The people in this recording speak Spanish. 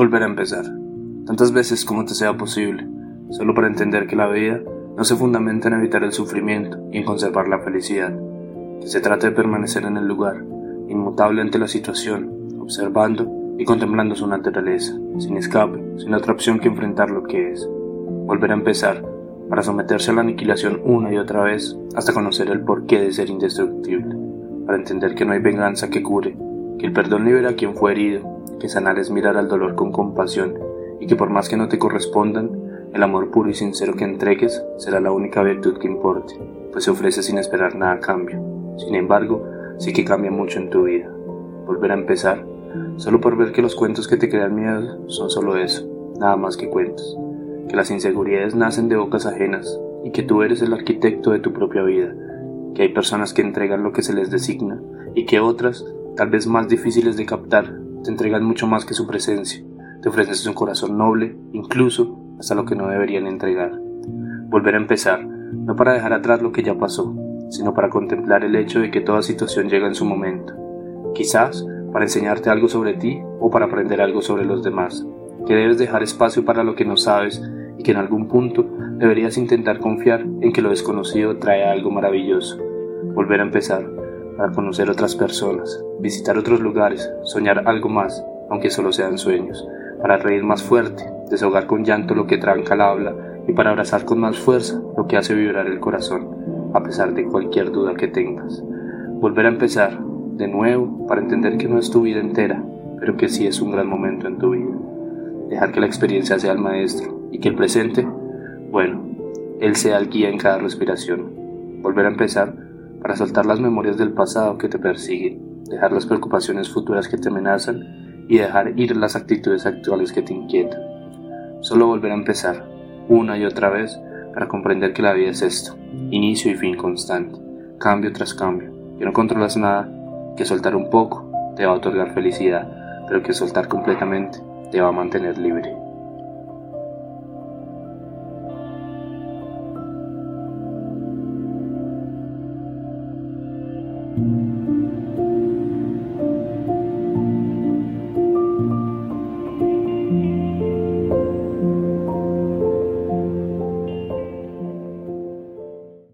volver a empezar, tantas veces como te sea posible, solo para entender que la vida no se fundamenta en evitar el sufrimiento y en conservar la felicidad, que se trata de permanecer en el lugar, inmutable ante la situación, observando y contemplando su naturaleza, sin escape, sin otra opción que enfrentar lo que es, volver a empezar, para someterse a la aniquilación una y otra vez hasta conocer el porqué de ser indestructible, para entender que no hay venganza que cure, que el perdón libera a quien fue herido que sanar es mirar al dolor con compasión y que por más que no te correspondan, el amor puro y sincero que entregues será la única virtud que importe, pues se ofrece sin esperar nada a cambio. Sin embargo, sí que cambia mucho en tu vida. Volver a empezar, solo por ver que los cuentos que te crean miedo son solo eso, nada más que cuentos. Que las inseguridades nacen de bocas ajenas y que tú eres el arquitecto de tu propia vida. Que hay personas que entregan lo que se les designa y que otras, tal vez más difíciles de captar, te entregan mucho más que su presencia, te ofreces un corazón noble, incluso hasta lo que no deberían entregar. Volver a empezar, no para dejar atrás lo que ya pasó, sino para contemplar el hecho de que toda situación llega en su momento. Quizás para enseñarte algo sobre ti o para aprender algo sobre los demás, que debes dejar espacio para lo que no sabes y que en algún punto deberías intentar confiar en que lo desconocido trae algo maravilloso. Volver a empezar, para conocer otras personas, visitar otros lugares, soñar algo más, aunque solo sean sueños, para reír más fuerte, desahogar con llanto lo que tranca el habla y para abrazar con más fuerza lo que hace vibrar el corazón, a pesar de cualquier duda que tengas. Volver a empezar, de nuevo, para entender que no es tu vida entera, pero que sí es un gran momento en tu vida. Dejar que la experiencia sea el maestro y que el presente, bueno, él sea el guía en cada respiración. Volver a empezar para soltar las memorias del pasado que te persiguen, dejar las preocupaciones futuras que te amenazan y dejar ir las actitudes actuales que te inquietan. Solo volver a empezar, una y otra vez, para comprender que la vida es esto, inicio y fin constante, cambio tras cambio, que no controlas nada, que soltar un poco te va a otorgar felicidad, pero que soltar completamente te va a mantener libre.